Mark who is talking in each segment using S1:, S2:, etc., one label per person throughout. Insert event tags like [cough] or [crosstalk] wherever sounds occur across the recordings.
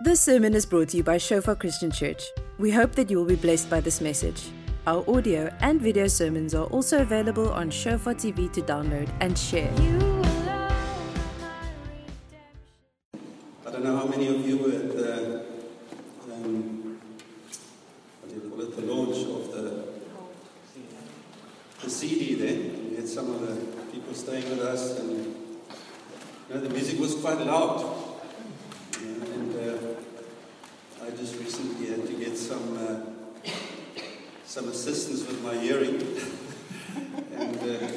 S1: This sermon is brought to you by Shofar Christian Church. We hope that you will be blessed by this message. Our audio and video sermons are also available on Shofar TV to download and share.
S2: I don't know how many of you were at the, um, what do you call it, the launch of the, the CD there. We had some of the people staying with us, and you know, the music was quite loud. You know, and uh, I just recently had to get some uh, some assistance with my hearing, and uh,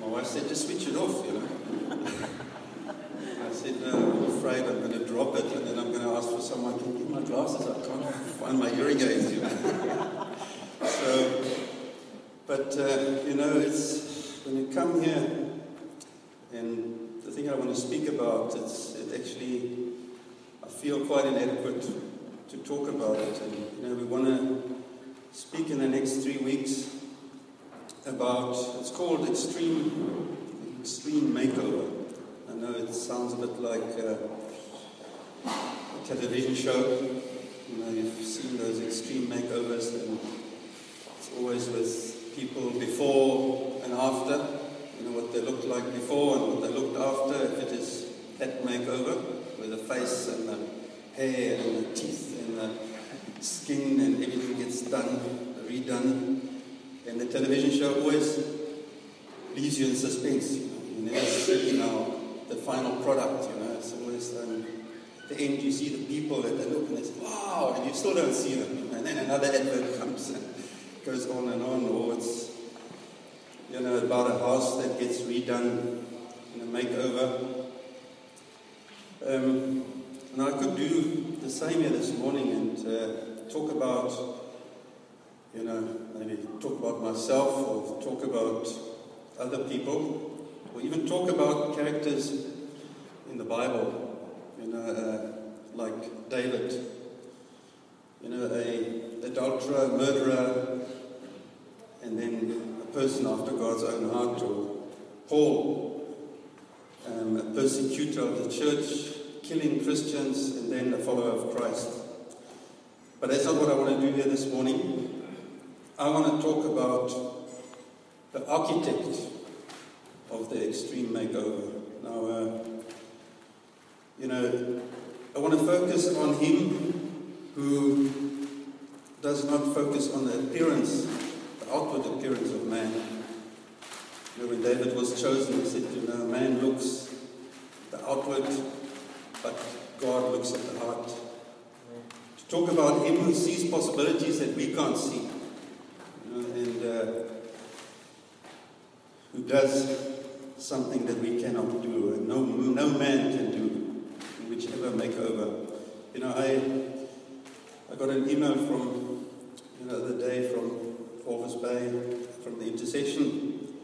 S2: my wife said, "Just switch it off," you know. I said, no, I'm afraid I'm going to drop it and then I'm going to ask for someone, can you give my glasses? I can't find my hearing aids. You know? so, but, uh, you know, it's when you come here, and the thing I want to speak about, it's it actually, I feel quite inadequate to talk about it. And, you know, we want to speak in the next three weeks about, it's called Extreme, Extreme Makeover. I know it sounds a bit like uh, a television show. You know, you've seen those extreme makeovers, and it's always with people before and after. You know what they looked like before and what they looked after. If it is pet makeover, where the face and the hair and the teeth and the skin and everything gets done, redone, and the television show always leaves you in suspense. You, know? you never see now the final product, you know. It's always um, at the end you see the people that they look and they say, wow, and you still don't see them. And then another advert comes and goes on and on, or it's, you know, about a house that gets redone in a makeover. Um, and I could do the same here this morning and uh, talk about, you know, maybe talk about myself or talk about other people or even talk about characters in the Bible, you know, uh, like David, you know, a adulterer, murderer, and then a person after God's own heart, or Paul, um, a persecutor of the church, killing Christians, and then a follower of Christ. But that's not what I want to do here this morning. I want to talk about the architect of the extreme makeover. Now, uh, you know, I want to focus on him who does not focus on the appearance, the outward appearance of man. You know, when David was chosen, he said, you know, man looks the outward, but God looks at the heart. To talk about him who sees possibilities that we can't see. You know, and uh, who does something that we cannot do, and no, no man can do, whichever makeover. You know, I, I got an email from, you know, the day from Walvis Bay, from the intercession,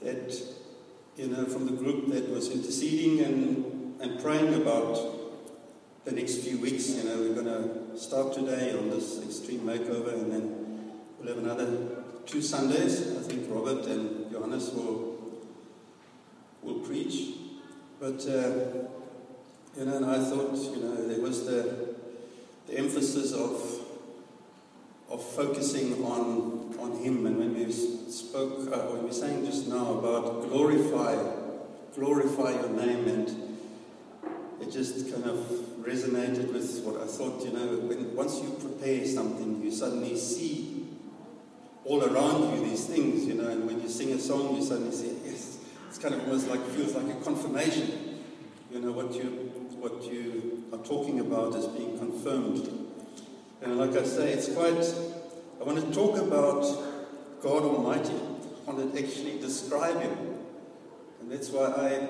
S2: that, you know, from the group that was interceding and, and praying about the next few weeks. You know, we're going to start today on this extreme makeover, and then we'll have another two Sundays. I think Robert and Johannes will will preach. But, uh, you know, and I thought, you know, there was the, the emphasis of, of focusing on, on Him. And when we spoke, uh, when we sang just now about glorify, glorify your name, and it just kind of resonated with what I thought, you know, when, once you prepare something, you suddenly see all around you these things, you know, and when you sing a song, you suddenly say, yes, it's kind of almost like feels like a confirmation. You know what you what you are talking about is being confirmed. And like I say, it's quite. I want to talk about God Almighty. I want to actually describe Him, and that's why I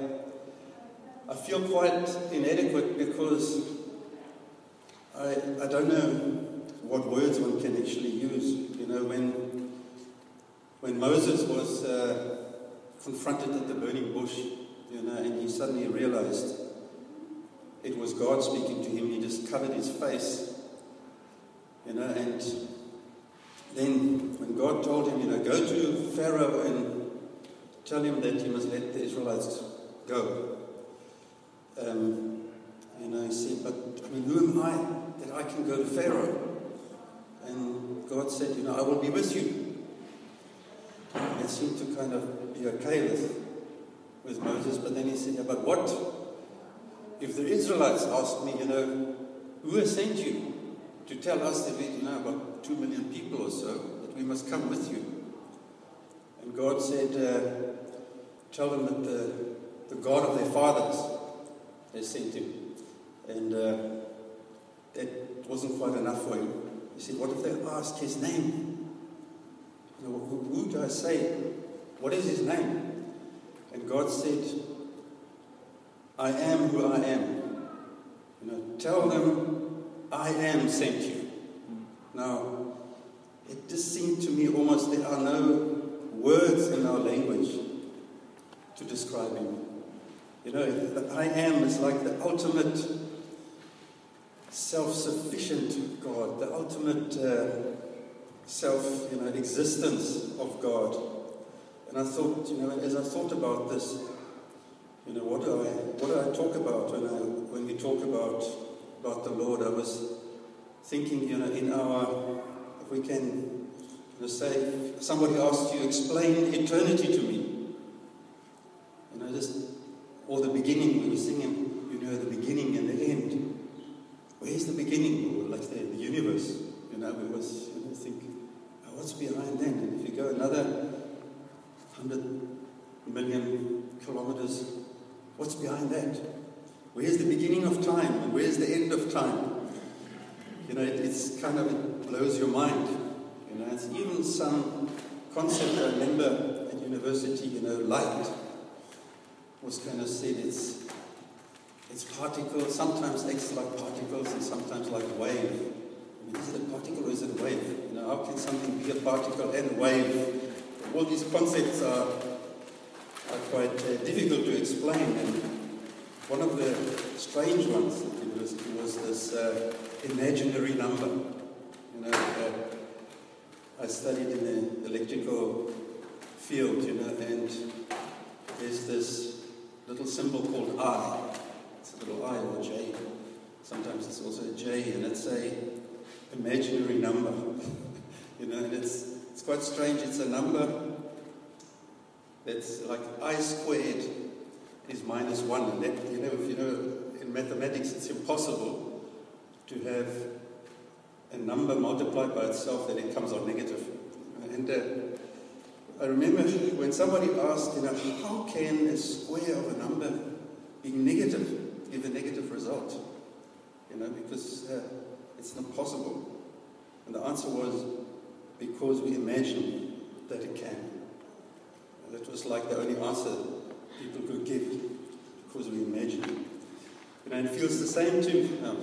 S2: I feel quite inadequate because I I don't know what words one can actually use. You know when when Moses was. Uh, confronted at the burning bush, you know, and he suddenly realized it was God speaking to him. He just covered his face, you know, and then when God told him, you know, go to Pharaoh and tell him that he must let the Israelites go. Um, you know, he said, But I mean, who am I that I can go to Pharaoh? And God said, You know, I will be with you. It seemed to kind of be okay with, with Moses, but then he said, yeah, But what if the Israelites asked me, you know, who has sent you to tell us that we, know, about two million people or so, that we must come with you? And God said, uh, Tell them that the, the God of their fathers has sent him. And uh, that wasn't quite enough for him. He said, What if they ask his name? You know, who, who do I say? What is his name? And God said, I am who I am. You know, tell them I am sent you. Now, it just seemed to me almost there are no words in our language to describe him. You know, the I am is like the ultimate self sufficient God, the ultimate uh, self you know, existence of God. And I thought, you know, as I thought about this, you know, what do I, what do I talk about when, I, when we talk about, about the Lord? I was thinking, you know, in our, if we can you know, say, somebody asked you, explain eternity to me. You know, just, or the beginning, we were singing, you know, the beginning and the end. Where's the beginning? Or like the, the universe. You know, we was you know, think, oh, what's behind then? And if you go another hundred million kilometers What's behind that? Where's the beginning of time where's the end of time? You know, it, it's kind of, it blows your mind. You know, it's even some concept I remember at university, you know, light was kind of said it's, it's particles, sometimes acts like particles and sometimes like wave. I mean, is it a particle or is it a wave? You know, how can something be a particle and a wave? All these concepts are are quite uh, difficult to explain. And one of the strange ones university was this uh, imaginary number. You know, uh, I studied in the electrical field, you know, and there's this little symbol called I. It's a little I or J. Sometimes it's also a J, and it's a imaginary number. [laughs] you know, and it's it's quite strange. It's a number that's like I squared is minus 1. And that, you know, if you know, in mathematics, it's impossible to have a number multiplied by itself that it comes out negative. And uh, I remember when somebody asked, you know, how can a square of a number being negative give a negative result? You know, because uh, it's not possible. And the answer was because we imagine that it can. That was like the only answer people could give because we imagined it. You know, it feels the same to, um,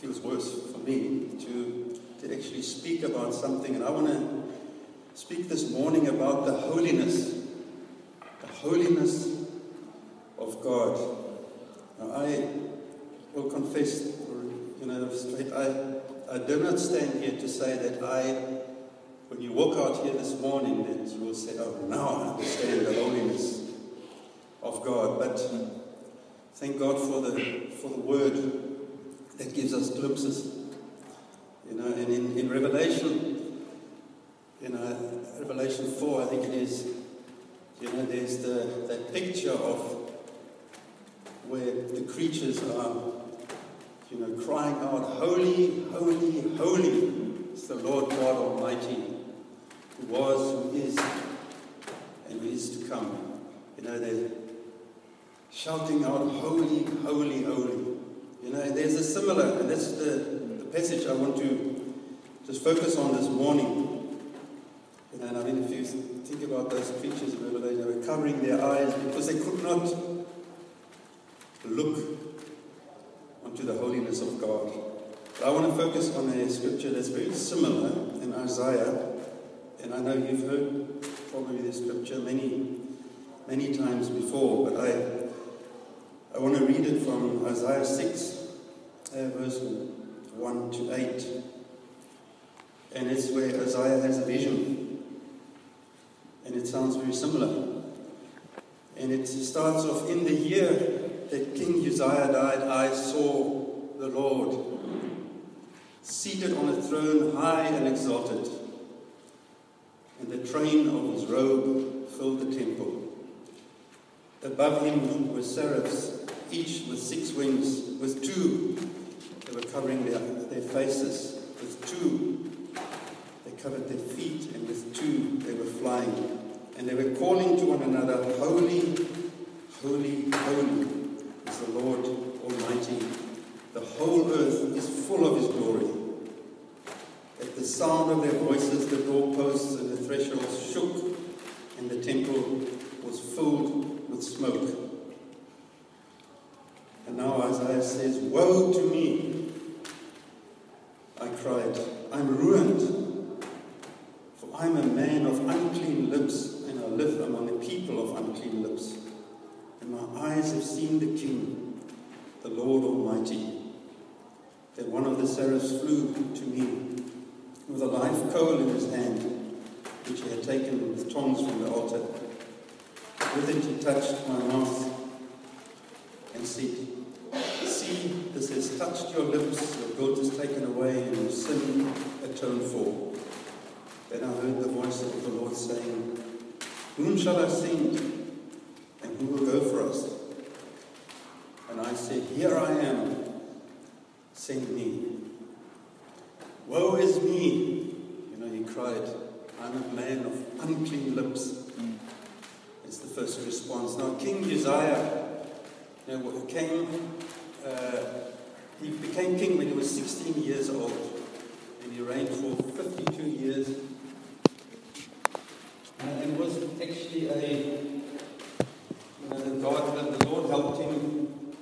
S2: feels worse for me to, to actually speak about something. And I want to speak this morning about the holiness, the holiness of God. Now, I will confess, you know, straight, I, I do not stand here to say that I when you walk out here this morning, that you will say, Oh, now I understand the holiness of God. But uh, thank God for the, for the word that gives us glimpses. You know, and in, in Revelation, you know, Revelation 4, I think it is, you know, there's the, that picture of where the creatures are, you know, crying out, Holy, holy, holy is the Lord God Almighty who was, who is, and who is to come. You know, they're shouting out, Holy, holy, holy. You know, there's a similar, and that's the, the passage I want to just focus on this morning. You know, and I mean, if you think about those creatures in Revelation, they were covering their eyes because they could not look onto the holiness of God. But I want to focus on a scripture that's very similar in Isaiah and I know you've heard probably this scripture many, many times before, but I, I want to read it from Isaiah 6, uh, verse 1 to 8. And it's where Isaiah has a vision. And it sounds very similar. And it starts off In the year that King Uzziah died, I saw the Lord, seated on a throne high and exalted, and the train of his robe filled the temple. Above him were seraphs, each with six wings, with two they were covering their, their faces, with two they covered their feet, and with two they were flying. And they were calling to one another, Holy, holy, holy is the Lord Almighty. The whole earth is full of his glory. The sound of their voices, the doorposts and the thresholds shook, and the temple was filled with smoke. And now Isaiah says, Woe to me! I cried, I'm ruined, for I'm a man of unclean lips, and I live among a people of unclean lips. And my eyes have seen the King, the Lord Almighty. Then one of the seraphs flew to me with a live coal in his hand, which he had taken with tongs from the altar. With it he touched my mouth and said, See, this has touched your lips, your guilt is taken away, and your sin atoned for. Then I heard the voice of the Lord saying, Whom shall I send? And who will go for us? And I said, Here I am, send me. Woe is me! You know, he cried, I'm a man of unclean lips. It's the first response. Now, King Uzziah, you know, came, uh, he became king when he was 16 years old, and he reigned for 52 years. And it was actually a, you know, the God, the Lord helped him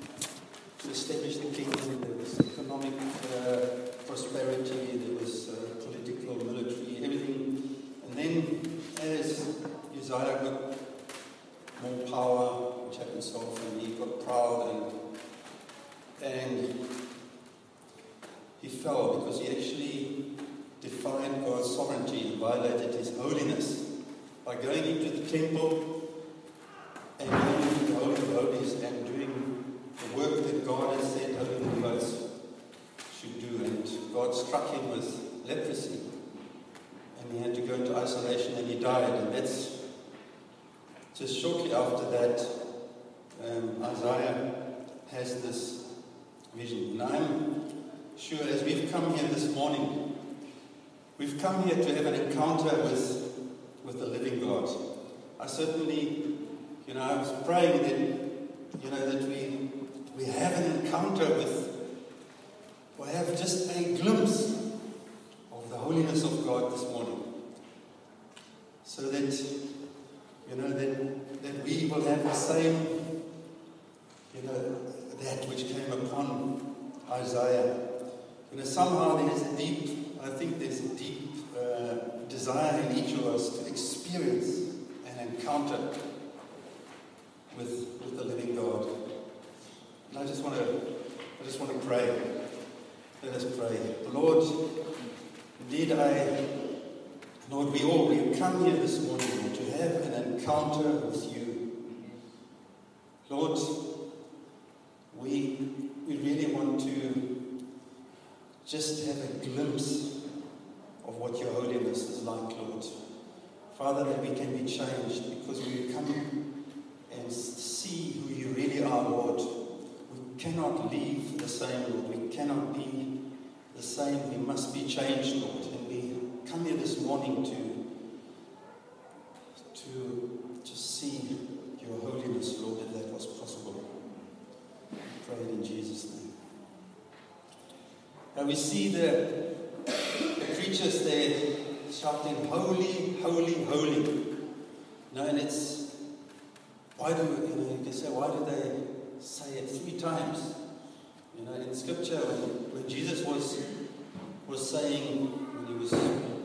S2: to establish the kingdom. There was economic uh, prosperity, there was uh, political, military, everything. And then as Uzziah got more power, which happened so often, he got proud and, and he fell because he actually defied God's sovereignty and violated his holiness by going into the temple and going into the Holy of Holies and doing the work that God has said Holy Levites should do. And God struck him with leprosy. And he had to go into isolation and he died. And that's just shortly after that, um, Isaiah has this vision. And I'm sure as we've come here this morning, we've come here to have an encounter with, with the living God. I certainly, you know, I was praying that, you know, that we, we have an encounter with, or have just a glimpse of the holiness of God this morning. So that, you know, that, will have the same, you know, that which came upon Isaiah. You know, somehow there's a deep, I think there's a deep uh, desire in each of us to experience an encounter with, with the living God. And I just want to, I just want to pray. Let us pray. Lord, indeed I, Lord, we all, we come here this morning to have an encounter with you. Lord, we, we really want to just have a glimpse of what your holiness is like, Lord. Father, that we can be changed because we come and see who you really are, Lord. We cannot leave the same, Lord. We cannot be the same. We must be changed, Lord. And we come here this morning to to just see your holiness, Lord, if that was possible. Pray it in Jesus' name. Now we see the, the creatures there shouting, Holy, holy, holy. No, and it's, why do, you know, you can say, why do they say it three times? You know, in scripture, when, when Jesus was, was saying, when he was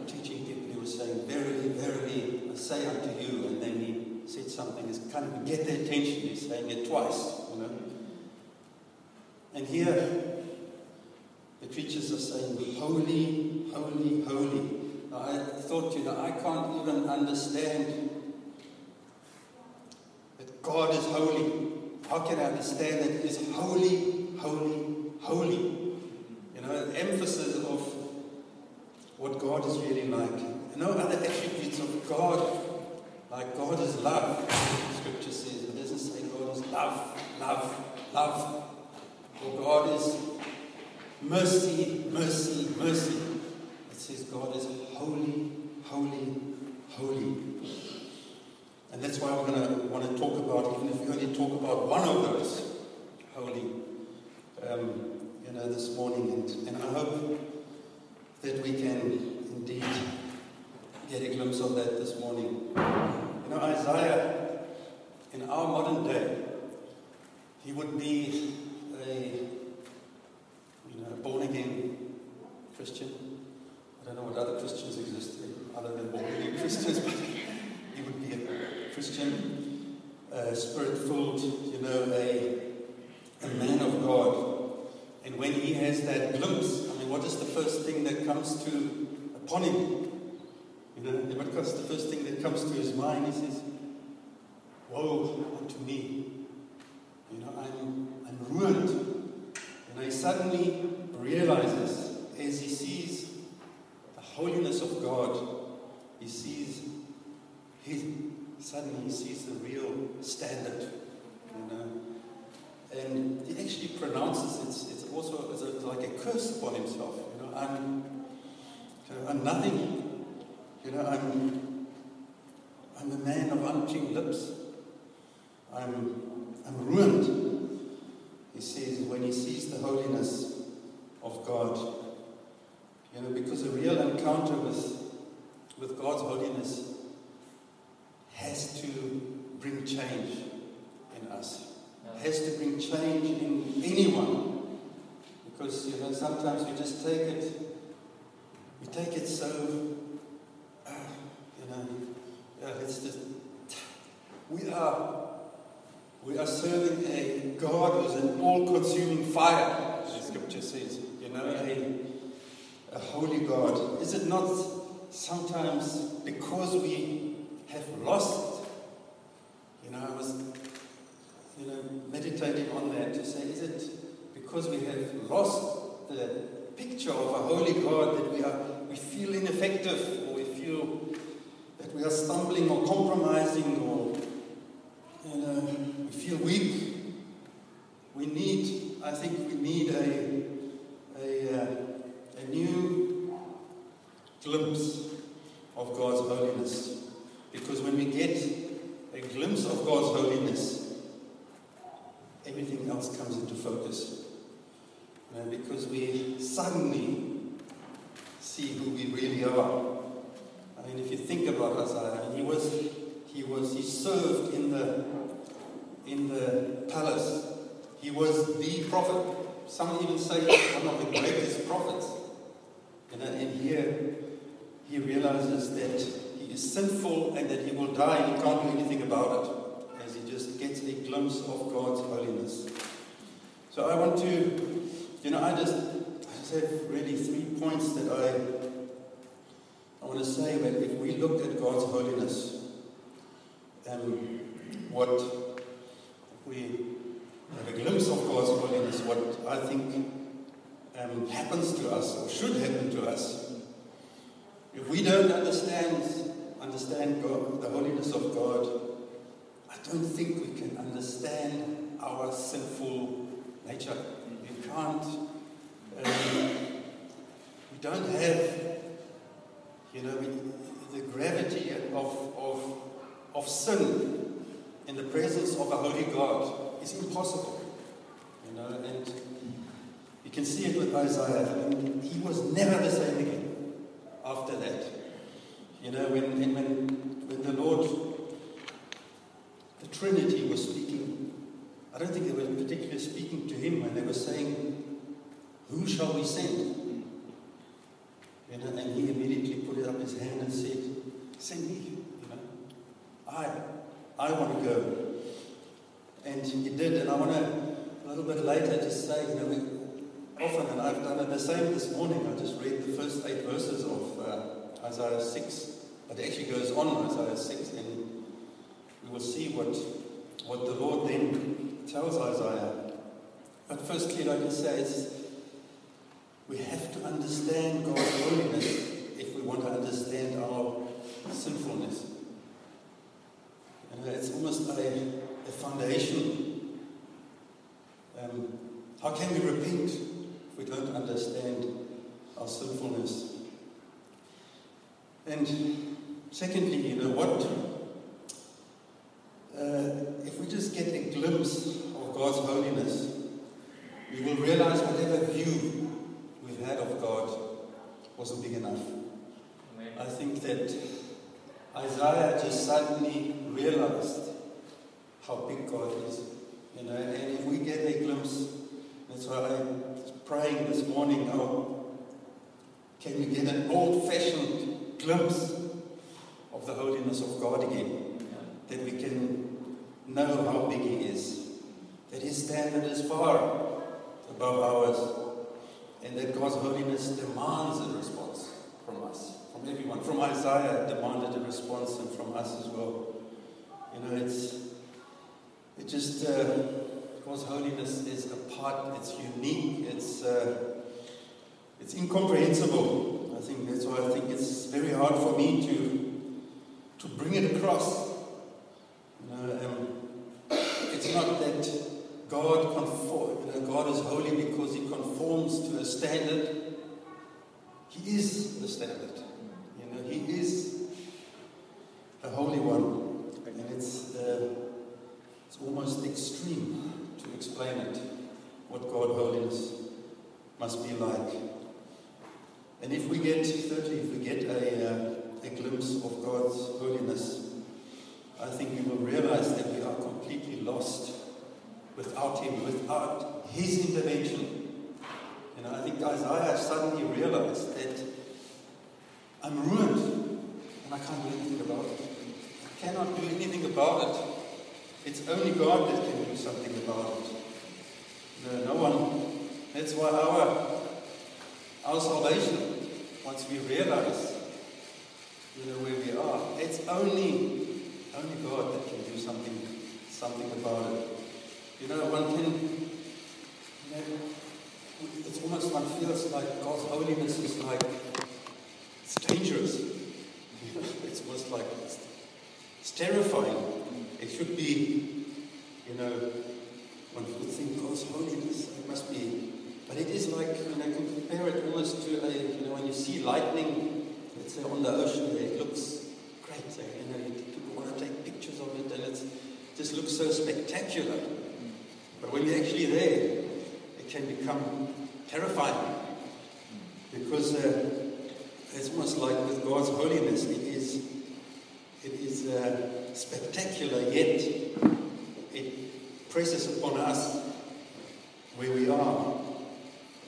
S2: teaching people, he was saying, Verily, verily, I say unto you, and then he said something is kind of get their attention. He's saying it twice, you know. And here, the creatures are saying, Holy, holy, holy. Now, I thought, you know, I can't even understand that God is holy. How can I understand that He's holy, holy, holy? You know, the emphasis of what God is really like. No other attributes of God is love. Scripture says it doesn't say God is love, love, love. Or God is mercy, mercy, mercy. It says God is holy, holy, holy. And that's why we're going to want to talk about, even if we only talk about one of those, holy, um, you know, this morning. And, and I hope that we can indeed get a glimpse of that this morning. Isaiah, in our modern day, he would be a you know, born again Christian. I don't know what other Christians exist other than born again [laughs] Christians, but he would be a Christian, spirit filled, you know, a, a man of God. And when he has that glimpse, I mean, what is the first thing that comes to upon him? You know, the first thing that comes to his mind? He says, Woe unto me. You know, I'm, I'm ruined. And he suddenly realizes as he sees the holiness of God, he sees his, suddenly he sees the real standard. You know. And he actually pronounces it's, it's also it's like a curse upon himself. You know, I'm, I'm nothing you know, I'm, I'm a man of unclean lips. I'm, I'm ruined. He says, when he sees the holiness of God, you know, because a real encounter with, with God's holiness has to bring change in us. Has to bring change in anyone. Because, you know, sometimes we just take it, we take it so it's just, we are, we are serving a God who's an all-consuming fire, as the scripture says. You know, a, a holy God. Is it not sometimes because we have lost? You know, I was, you know, meditating on that to say, is it because we have lost the picture of a holy God that we are, we feel ineffective or we feel we are stumbling or compromising or you know, we feel weak. We need, I think we need a, a, uh, a new glimpse of God's holiness. Because when we get a glimpse of God's holiness, everything else comes into focus. You know, because we suddenly see who we really are. I mean, if you think about Isaiah, he was, he was, he served in the, in the palace. He was the prophet. Some even say one of the greatest prophets. And, uh, and here he realizes that he is sinful and that he will die and he can't do anything about it as he just gets a glimpse of God's holiness. So I want to, you know, I just, I just have really three points that I I want to say that if we look at God's holiness, um, what we have a glimpse of God's holiness, what I think um, happens to us or should happen to us, if we don't understand understand God, the holiness of God, I don't think we can understand our sinful nature. We can't. Um, we don't have you know, the gravity of, of, of sin in the presence of a holy God is impossible. You know, and you can see it with Isaiah. I mean, he was never the same again after that. You know, when, when, when the Lord, the Trinity was speaking, I don't think they were particularly speaking to him when they were saying, Who shall we send? And, and he immediately up his hand and said, Send me. You know, I, I want to go. And he did. And I want to, a little bit later, just say, you know, we, often, and I've done it the same this morning, I just read the first eight verses of uh, Isaiah 6. But it actually goes on Isaiah 6, and we will see what, what the Lord then tells Isaiah. But firstly, like I say, we have to understand God's holiness want to understand our sinfulness. Know, it's almost a, a foundation. Um, how can we repent if we don't understand our sinfulness? And secondly, you know, what uh, if we just get a glimpse of God's holiness, we will realize whatever view we've had of God wasn't big enough. That Isaiah just suddenly realized how big God is. You know, and if we get a glimpse, that's why I was praying this morning, how can we get an old-fashioned glimpse of the holiness of God again? That we can know how big He is. That His standard is far above ours. And that God's holiness demands a response from us, from everyone. From Isaiah, demanded a response, and from us as well. You know, it's it just uh, holiness is apart. It's unique. It's uh, it's incomprehensible. I think that's why I think it's very hard for me to to bring it across. You know, um, it's not that God conform, you know, God is holy because He conforms to a standard. He is the standard. You know, He is the Holy One, and it's uh, it's almost extreme to explain it. What God holiness must be like. And if we get, thirdly, if we get a, uh, a glimpse of God's holiness, I think we will realize that we are completely lost without Him, without His intervention. You know, I think Isaiah suddenly realized that I'm ruined and I can't do anything about it. I cannot do anything about it. It's only God that can do something about it. No, no one. That's why our our salvation, once we realize, you know, where we are, it's only only God that can do something something about it. You know, one can you know, it's almost one feels like God's holiness is like it's dangerous. it's almost like it's, it's terrifying. It should be, you know, one would think God's holiness, it must be. But it is like, when I compare it almost to a, you know, when you see lightning, let's say on the ocean it looks great. So, you know, people want to take pictures of it and it just looks so spectacular. But when you're actually there, it can become terrifying. Because uh, it's almost like with God's holiness, it is, it is uh, spectacular, yet presses upon us where we are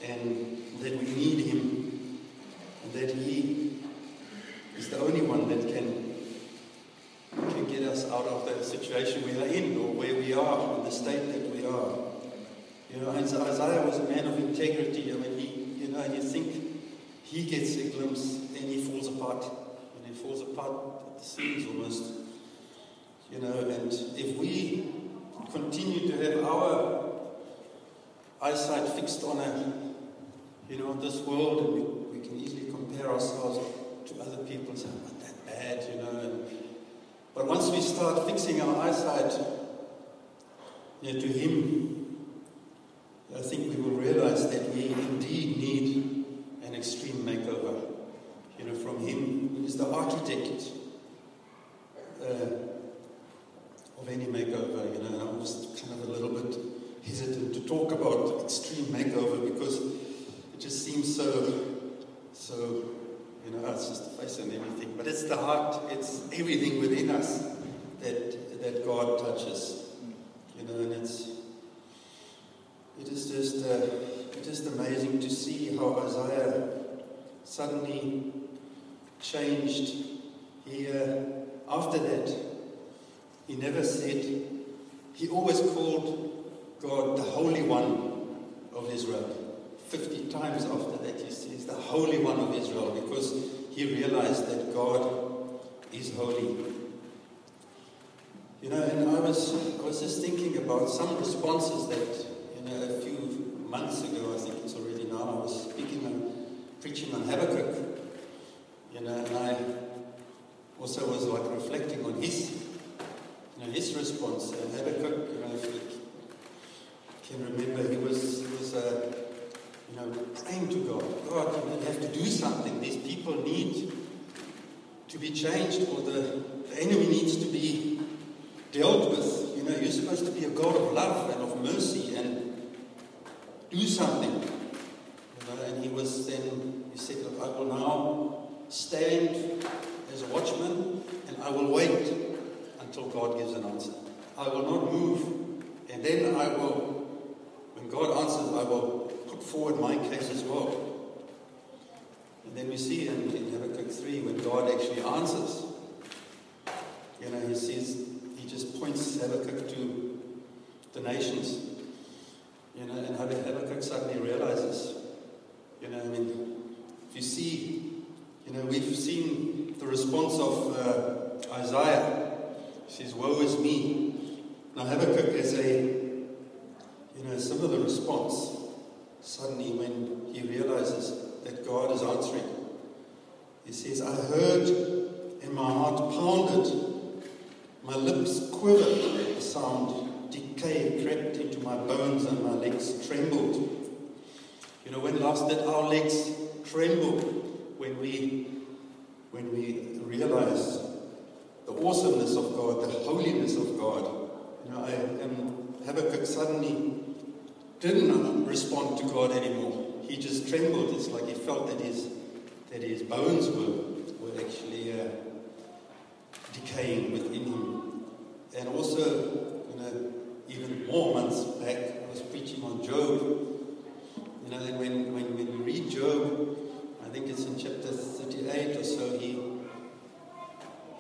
S2: and that we need Him and that He is the only one that can, can get us out of the situation we are in or where we are, in the state that we are. You know, Isaiah was a man of integrity. I mean, he, you know, and you think he gets a glimpse and he falls apart. And he falls apart at the seams almost. You know, and if we continue to have our eyesight fixed on a, you know, this world, and we, we can easily compare ourselves to other people and say, not that bad, you know. And, but once we start fixing our eyesight you know, to Him, I think we will realize that we indeed need an extreme makeover. You know, from Him, is the architect uh, and I also was like reflecting on his, you know, his response. And Habakkuk, you know, if you can remember, he was, he was uh, you know, praying to God, God, you have to do something. These people need to be changed, or the, the enemy needs to be dealt with. You know, you're supposed to be a God of love and of mercy and do something. You know, and he was then, he said, Look, I will now stand as a watchman and I will wait until God gives an answer. I will not move. And then I will, when God answers, I will put forward my case as well. And then we see in, in Habakkuk 3 when God actually answers, you know, he says, he just points Habakkuk to the nations. You know, and Habakkuk suddenly realizes, you know, I mean, if you see, you know, we've seen the response of uh, Isaiah. He says, Woe is me. Now, Habakkuk has a, you know, similar response suddenly when he realizes that God is answering. He says, I heard and my heart pounded my lips quivered, the sound decay crept into my bones and my legs trembled. You know, when last did our legs tremble when we when we realize the awesomeness of God, the holiness of God. You know, I um, Habakkuk suddenly didn't respond to God anymore. He just trembled. It's like he felt that his that his bones were were actually uh, decaying within him. And also, you know, even more months back, I was preaching on Job. You know, and when, when, when we read Job, think it's in chapter 38 or so, he,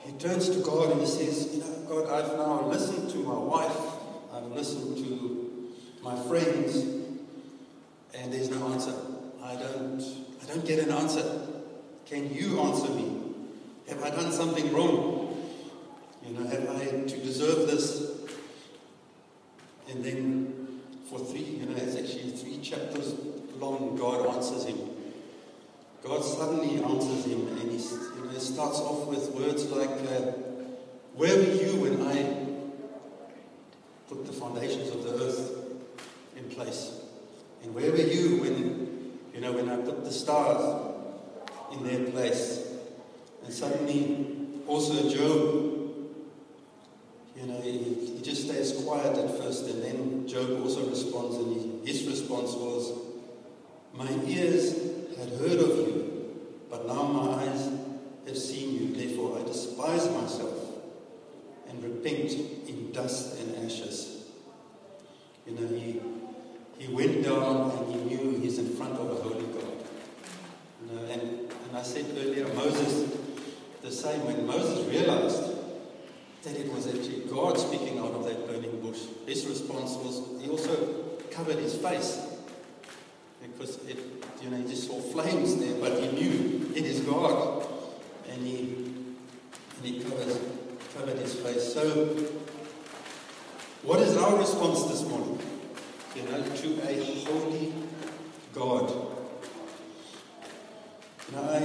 S2: he turns to God and he says, You know, God, I've now listened to my wife, I've listened to my friends, and there's no answer. I don't, I don't get an answer. Can you answer me? Have I done something wrong? You know, have I to deserve this? And then for three, you know, it's actually three chapters long, God answers him. God suddenly answers him, and he you know, starts off with words like, uh, Where were you when I put the foundations of the earth in place? And where were you when, you know, when I put the stars in their place? And suddenly, also Job you know, he, he just stays quiet at first, and then Job also responds, and he, his response was, My ears had heard of you, but now my eyes have seen you. Therefore, I despise myself and repent in dust and ashes. You know, he, he went down and he knew he's in front of a holy God. You know, and, and I said earlier, Moses, the same. When Moses realized that it was actually God speaking out of that burning bush. His response was he also covered his face because it, you know, he just saw flames there, but he knew it is God, and he and he covered covered his face. So, what is our response this morning? You know, to a holy God. You know, I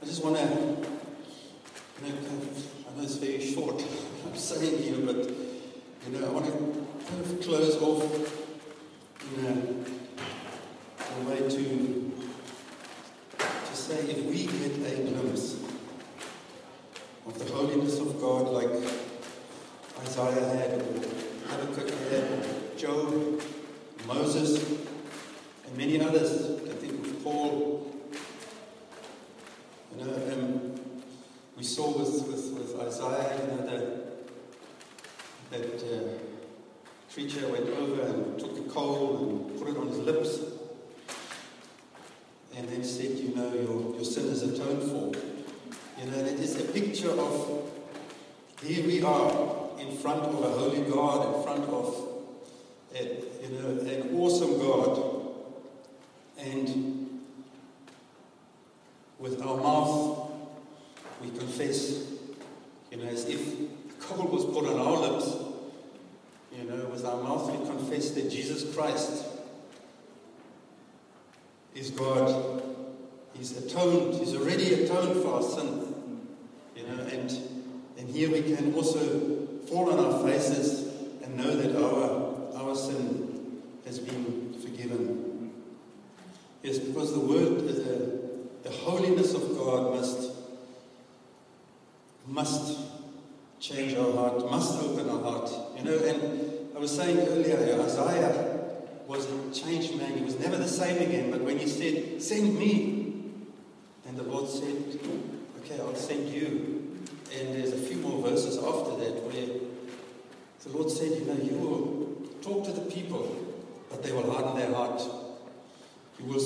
S2: I just want to I know it's very short, I'm saying here, but you know, I want to kind of close off in a, in a way to, to say if we get a glimpse of the holiness of God like Isaiah had, or Habakkuk had, Job, Moses, and many others, I think of Paul, you know, um, we saw with, with, with Isaiah, you know, that, that uh, creature went over and took the coal and put it on his lips and then said, you know, your, your sin is atoned for. You know, it is a picture of here we are in front of a holy God, in front of a, you know, an awesome God. And with our mouth we confess, you know, as if coal was put on our lips, you know, with our mouth we confess that Jesus Christ is God. He's atoned, He's already atoned for our sin. You know, and and here we can also fall on our faces and know that our our sin has been forgiven. Yes, because the word, the, the holiness of God must, must change our heart, must open our heart. You know, and I was saying earlier, Isaiah was a changed man. He was never the same again. But when he said, Send me, and the Lord said, Okay, I'll send you. And there's a few more verses after that where the Lord said, You know, you will talk to the people, but they will harden their heart. You, will,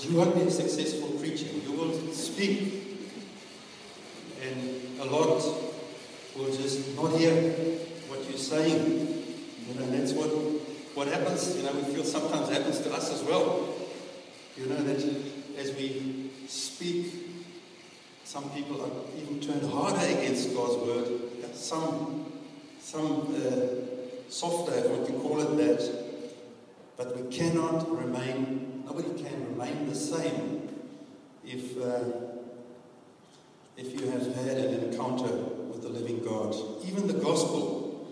S2: you won't be a successful preacher. You will speak, and a lot will just not hear what you're saying. You know, that's what, what happens. You know, we feel sometimes happens to us as well. You know, that as we speak, some people are even turned harder against God's word. Some, some uh, softer, if we call it that. But we cannot remain, nobody can remain the same if, uh, if you have had an encounter with the living God. Even the gospel,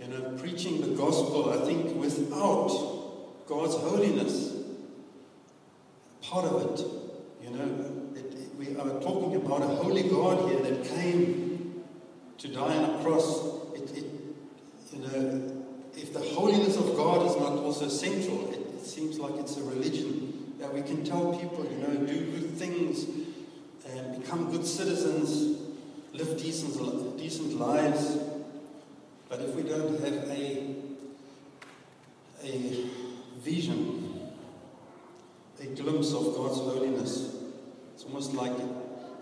S2: you know, preaching the gospel, I think without God's holiness, part of it, you know, it, it, we are talking about a holy God here that came to die on a cross. It, you know, if the holiness of God is not also central, it seems like it's a religion that we can tell people, you know, do good things and become good citizens, live decent, decent lives. But if we don't have a, a vision, a glimpse of God's holiness, it's almost like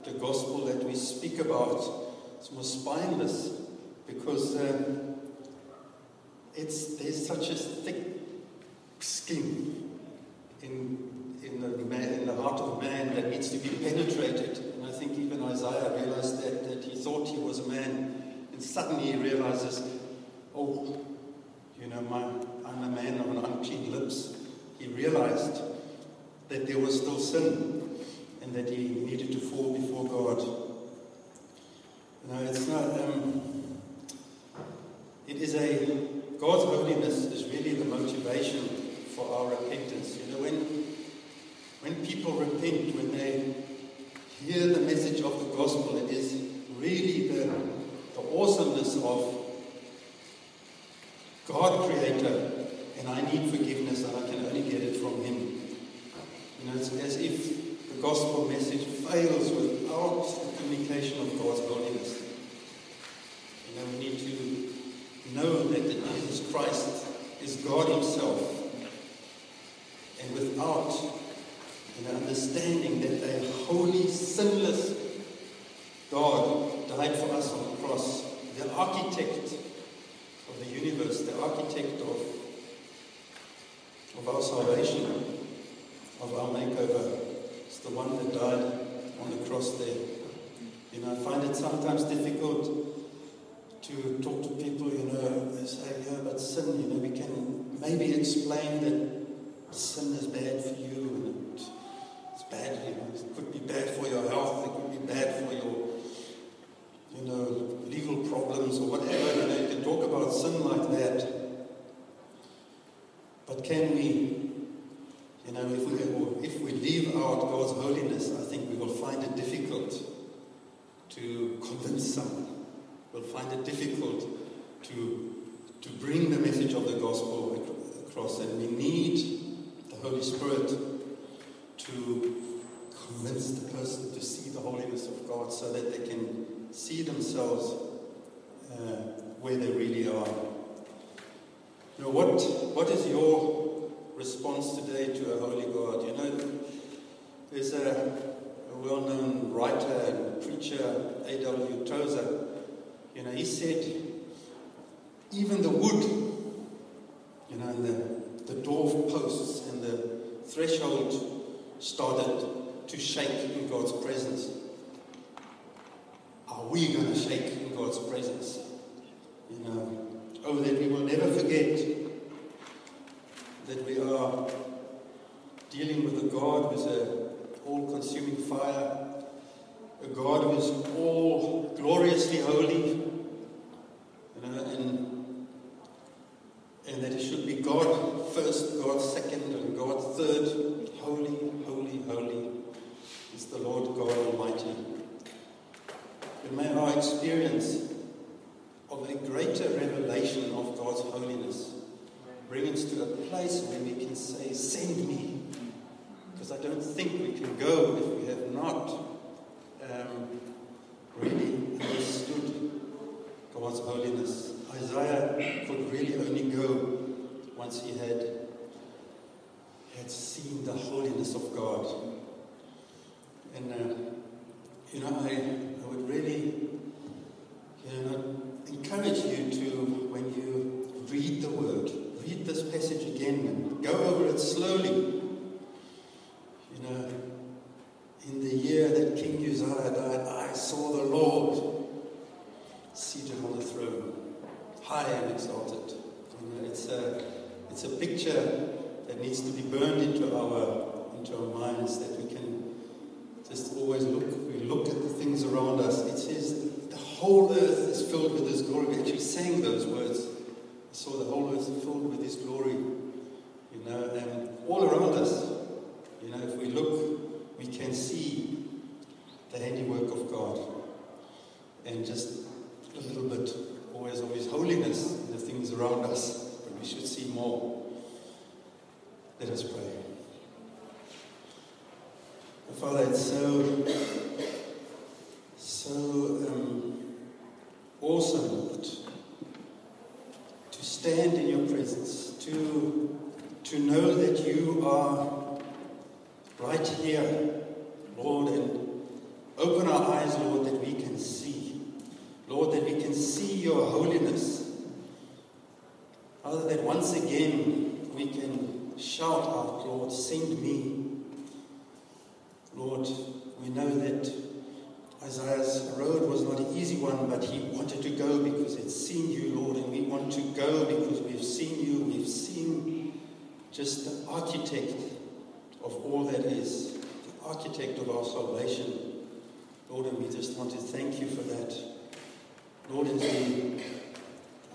S2: the gospel that we speak about. It's almost spineless because. Um, it's, there's such a thick skin in, in, the in the heart of man that needs to be penetrated. And I think even Isaiah realized that, that he thought he was a man, and suddenly he realizes, oh, you know, my, I'm a man of an unclean lips. He realized that there was still sin and that he needed to fall before God. You know, it's not, um, it is a God's holiness is really the motivation for our repentance. You know, when, when people repent, when they hear the message of the gospel, it is really the, the awesomeness of God creator, and I need forgiveness, and I can only get it from Him. You know, it's as if the gospel message fails without the communication of God's holiness. You know, we need to know that Jesus Christ is God Himself. And without an understanding that a holy, sinless God died for us on the cross, the architect of the universe, the architect of, of our salvation, of our makeover, It's the one that died on the cross there. You know, I find it sometimes difficult to talk to people, you know, they say, yeah, but sin, you know, we can maybe explain that sin is bad for you and it's bad, you know, it could be bad for your health, it could be bad for your, you know, legal problems or whatever, you know, you can talk about sin like that. But can we, you know, if we, if we leave out God's holiness, I think we will find it difficult to convince someone will find it difficult to, to bring the message of the gospel across. And we need the Holy Spirit to convince the person to see the holiness of God so that they can see themselves uh, where they really are. You know, what, what is your response today to a holy God? You know, there's a, a well known writer and preacher, You know, he said, even the wood, you know, and the, the door posts and the threshold started to shake in God's presence. Are we going to shake in God's presence? You know, oh, that we will never forget that we are dealing with a God who's an all consuming fire, a God who is all gloriously holy, and, uh, and, and that He should be God first, God second, and God third. Holy, holy, holy is the Lord God Almighty. And may our experience of a greater revelation of God's holiness bring us to a place where we can say, Send me. Because I don't think we can go if we have not um, really understood God's holiness. Isaiah could really only go once he had, had seen the holiness of God. And, uh, you know, I, I would really you know, encourage you to, when you read the word, read this passage again and go over it slowly. You know, in the year that King Uzziah died, I saw the Lord seated on the throne, high and exalted. You know, it's a, it's a picture that needs to be burned into our, into our minds that we can just always look, we look at the things around us. It says the whole earth is filled with His glory. We actually sang those words. I saw the whole earth filled with His glory. You know, and all around us, you know, if we look, we can see the handiwork of God. And just a little bit always of His holiness in the things around us. But we should see more. Let us pray. Father, it's so, so um, awesome, Lord, to stand in your presence, to, to know that you are right here, Lord, and open our eyes, Lord, that we can see. Lord, that we can see your holiness. Father, that once again we can shout out, Lord, send me. Lord, we know that Isaiah's road was not an easy one, but he wanted to go because he'd seen you, Lord, and we want to go because we've seen you. We've seen just the architect of all that is, the architect of our salvation. Lord, and we just want to thank you for that. Lord, as we,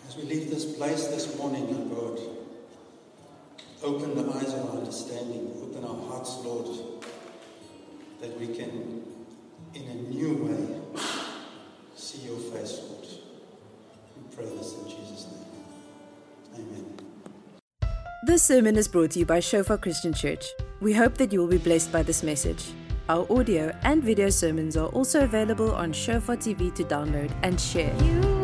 S2: as we leave this place this morning, God, open the eyes of our understanding, open our hearts, Lord that we can, in a new way, see your face, Lord. We pray this in Jesus' name. Amen.
S1: This sermon is brought to you by Shofar Christian Church. We hope that you will be blessed by this message. Our audio and video sermons are also available on Shofar TV to download and share.